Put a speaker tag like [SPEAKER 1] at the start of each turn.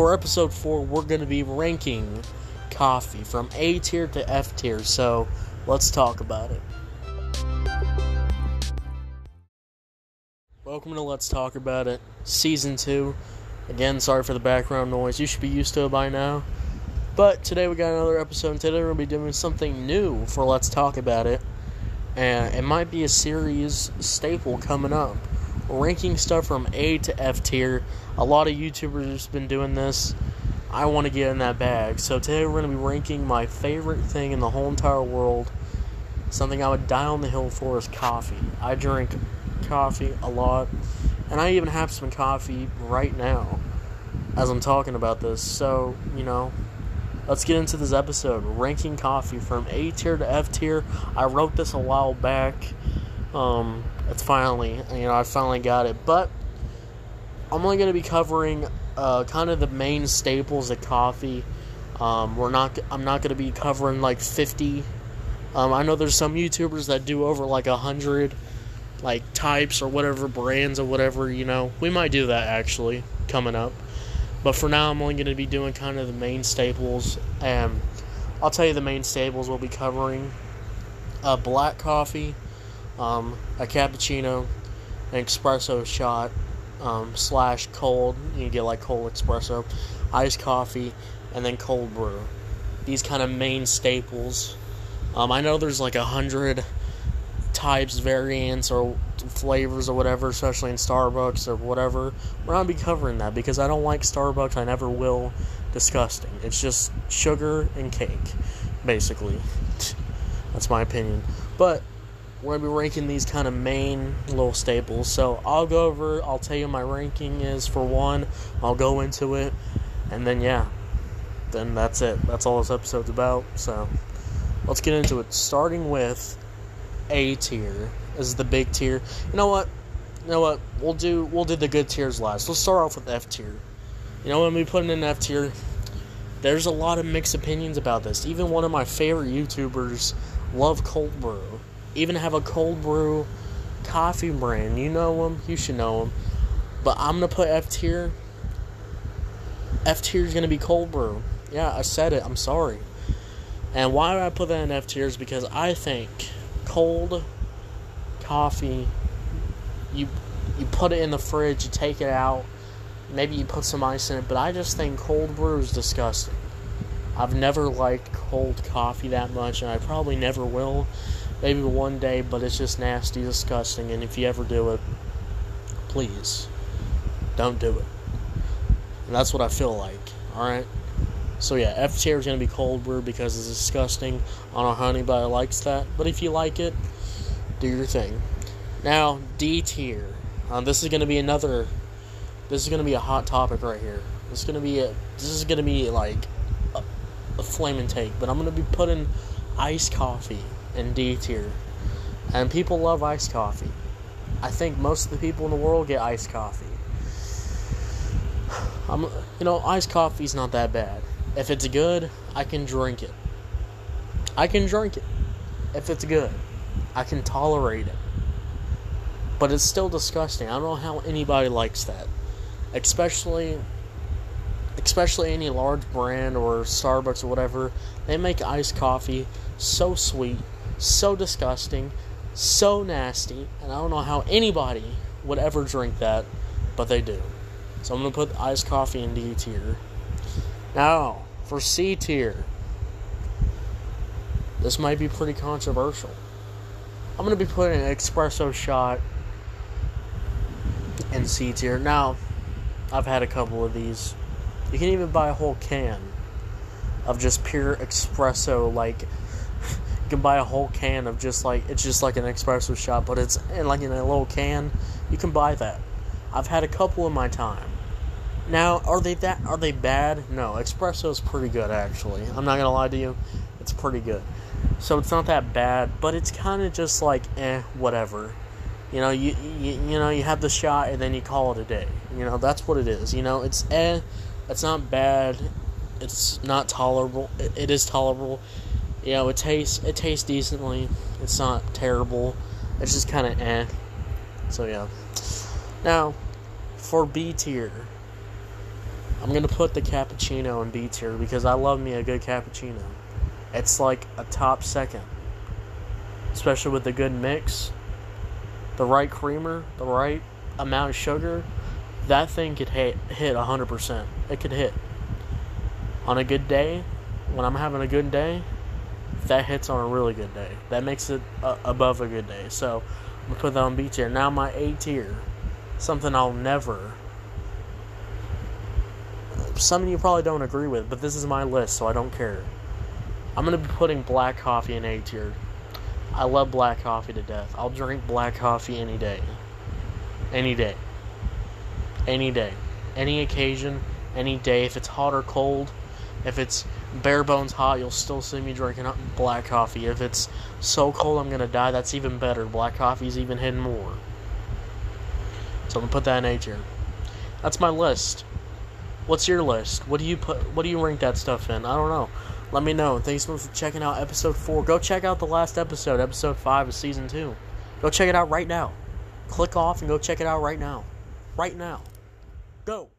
[SPEAKER 1] for episode 4, we're going to be ranking coffee from A tier to F tier. So let's talk about it. Welcome to Let's Talk About It, Season 2. Again, sorry for the background noise. You should be used to it by now. But today we got another episode, and today we're going to be doing something new for Let's Talk About It. And it might be a series staple coming up. Ranking stuff from A to F tier. A lot of YouTubers have been doing this. I want to get in that bag. So today we're going to be ranking my favorite thing in the whole entire world. Something I would die on the hill for is coffee. I drink coffee a lot, and I even have some coffee right now as I'm talking about this. So, you know, let's get into this episode. Ranking coffee from A tier to F tier. I wrote this a while back. Um, it's finally, you know, I finally got it. But I'm only going to be covering uh, kind of the main staples of coffee. Um, we're not. I'm not going to be covering like 50. Um, I know there's some YouTubers that do over like a hundred, like types or whatever brands or whatever. You know, we might do that actually coming up. But for now, I'm only going to be doing kind of the main staples, and I'll tell you the main staples we'll be covering: a black coffee, um, a cappuccino, an espresso shot, um, slash cold. You get like cold espresso, iced coffee, and then cold brew. These kind of main staples. Um, I know there's like a hundred types, variants, or flavors or whatever, especially in Starbucks or whatever. We're not be covering that because I don't like Starbucks. I never will. Disgusting. It's just sugar and cake, basically. That's my opinion. But we're gonna be ranking these kind of main little staples. So I'll go over. I'll tell you my ranking is for one. I'll go into it, and then yeah, then that's it. That's all this episode's about. So let's get into it. Starting with A tier. Is the big tier. You know what? You know what? We'll do we'll do the good tiers last. Let's start off with F tier. You know when we put in F tier, there's a lot of mixed opinions about this. Even one of my favorite YouTubers love brew even have a cold brew coffee brand. You know them, you should know them. But I'm gonna put F tier. F tier is gonna be cold brew. Yeah, I said it. I'm sorry. And why I put that in F tier is because I think cold coffee. You you put it in the fridge, you take it out, maybe you put some ice in it. But I just think cold brew is disgusting. I've never liked cold coffee that much, and I probably never will maybe one day, but it's just nasty, disgusting, and if you ever do it, please don't do it. And that's what I feel like, alright? So yeah, F tier is gonna be cold brew because it's disgusting. I don't know how anybody likes that, but if you like it, do your thing. Now D tier. Um, this is gonna be another. This is gonna be a hot topic right here. This is gonna be a. This is gonna be like a, a flaming take, but I'm gonna be putting iced coffee in D tier. And people love iced coffee. I think most of the people in the world get iced coffee. I'm, you know, iced coffee's not that bad. If it's good, I can drink it. I can drink it. If it's good, I can tolerate it. But it's still disgusting. I don't know how anybody likes that. Especially especially any large brand or Starbucks or whatever, they make iced coffee so sweet, so disgusting, so nasty, and I don't know how anybody would ever drink that, but they do. So I'm gonna put iced coffee in D tier. Now, for C tier, this might be pretty controversial. I'm gonna be putting an espresso shot in C tier. Now, I've had a couple of these. You can even buy a whole can of just pure espresso, like can buy a whole can of just like it's just like an espresso shot, but it's in like in a little can. You can buy that. I've had a couple in my time. Now, are they that are they bad? No, espresso is pretty good actually. I'm not gonna lie to you, it's pretty good. So it's not that bad, but it's kind of just like eh, whatever. You know, you, you you know you have the shot and then you call it a day. You know that's what it is. You know it's eh, it's not bad. It's not tolerable. it, it is tolerable you know, it tastes it tastes decently. It's not terrible. It's just kind of eh. So yeah. Now, for B tier, I'm gonna put the cappuccino in B tier because I love me a good cappuccino. It's like a top second, especially with the good mix, the right creamer, the right amount of sugar. That thing could hit hit hundred percent. It could hit on a good day. When I'm having a good day, that hits on a really good day. That makes it uh, above a good day. So I'm gonna put that on B tier. Now my A tier, something I'll never some of you probably don't agree with, but this is my list, so I don't care. I'm gonna be putting black coffee in A tier. I love black coffee to death. I'll drink black coffee any day. Any day. Any day. Any occasion, any day. If it's hot or cold, if it's bare bones hot, you'll still see me drinking black coffee. If it's so cold I'm gonna die, that's even better. Black coffee's even hidden more. So I'm gonna put that in A tier. That's my list. What's your list? What do you put? What do you rank that stuff in? I don't know. Let me know. Thanks so much for checking out episode four. Go check out the last episode, episode five of season two. Go check it out right now. Click off and go check it out right now. Right now. Go.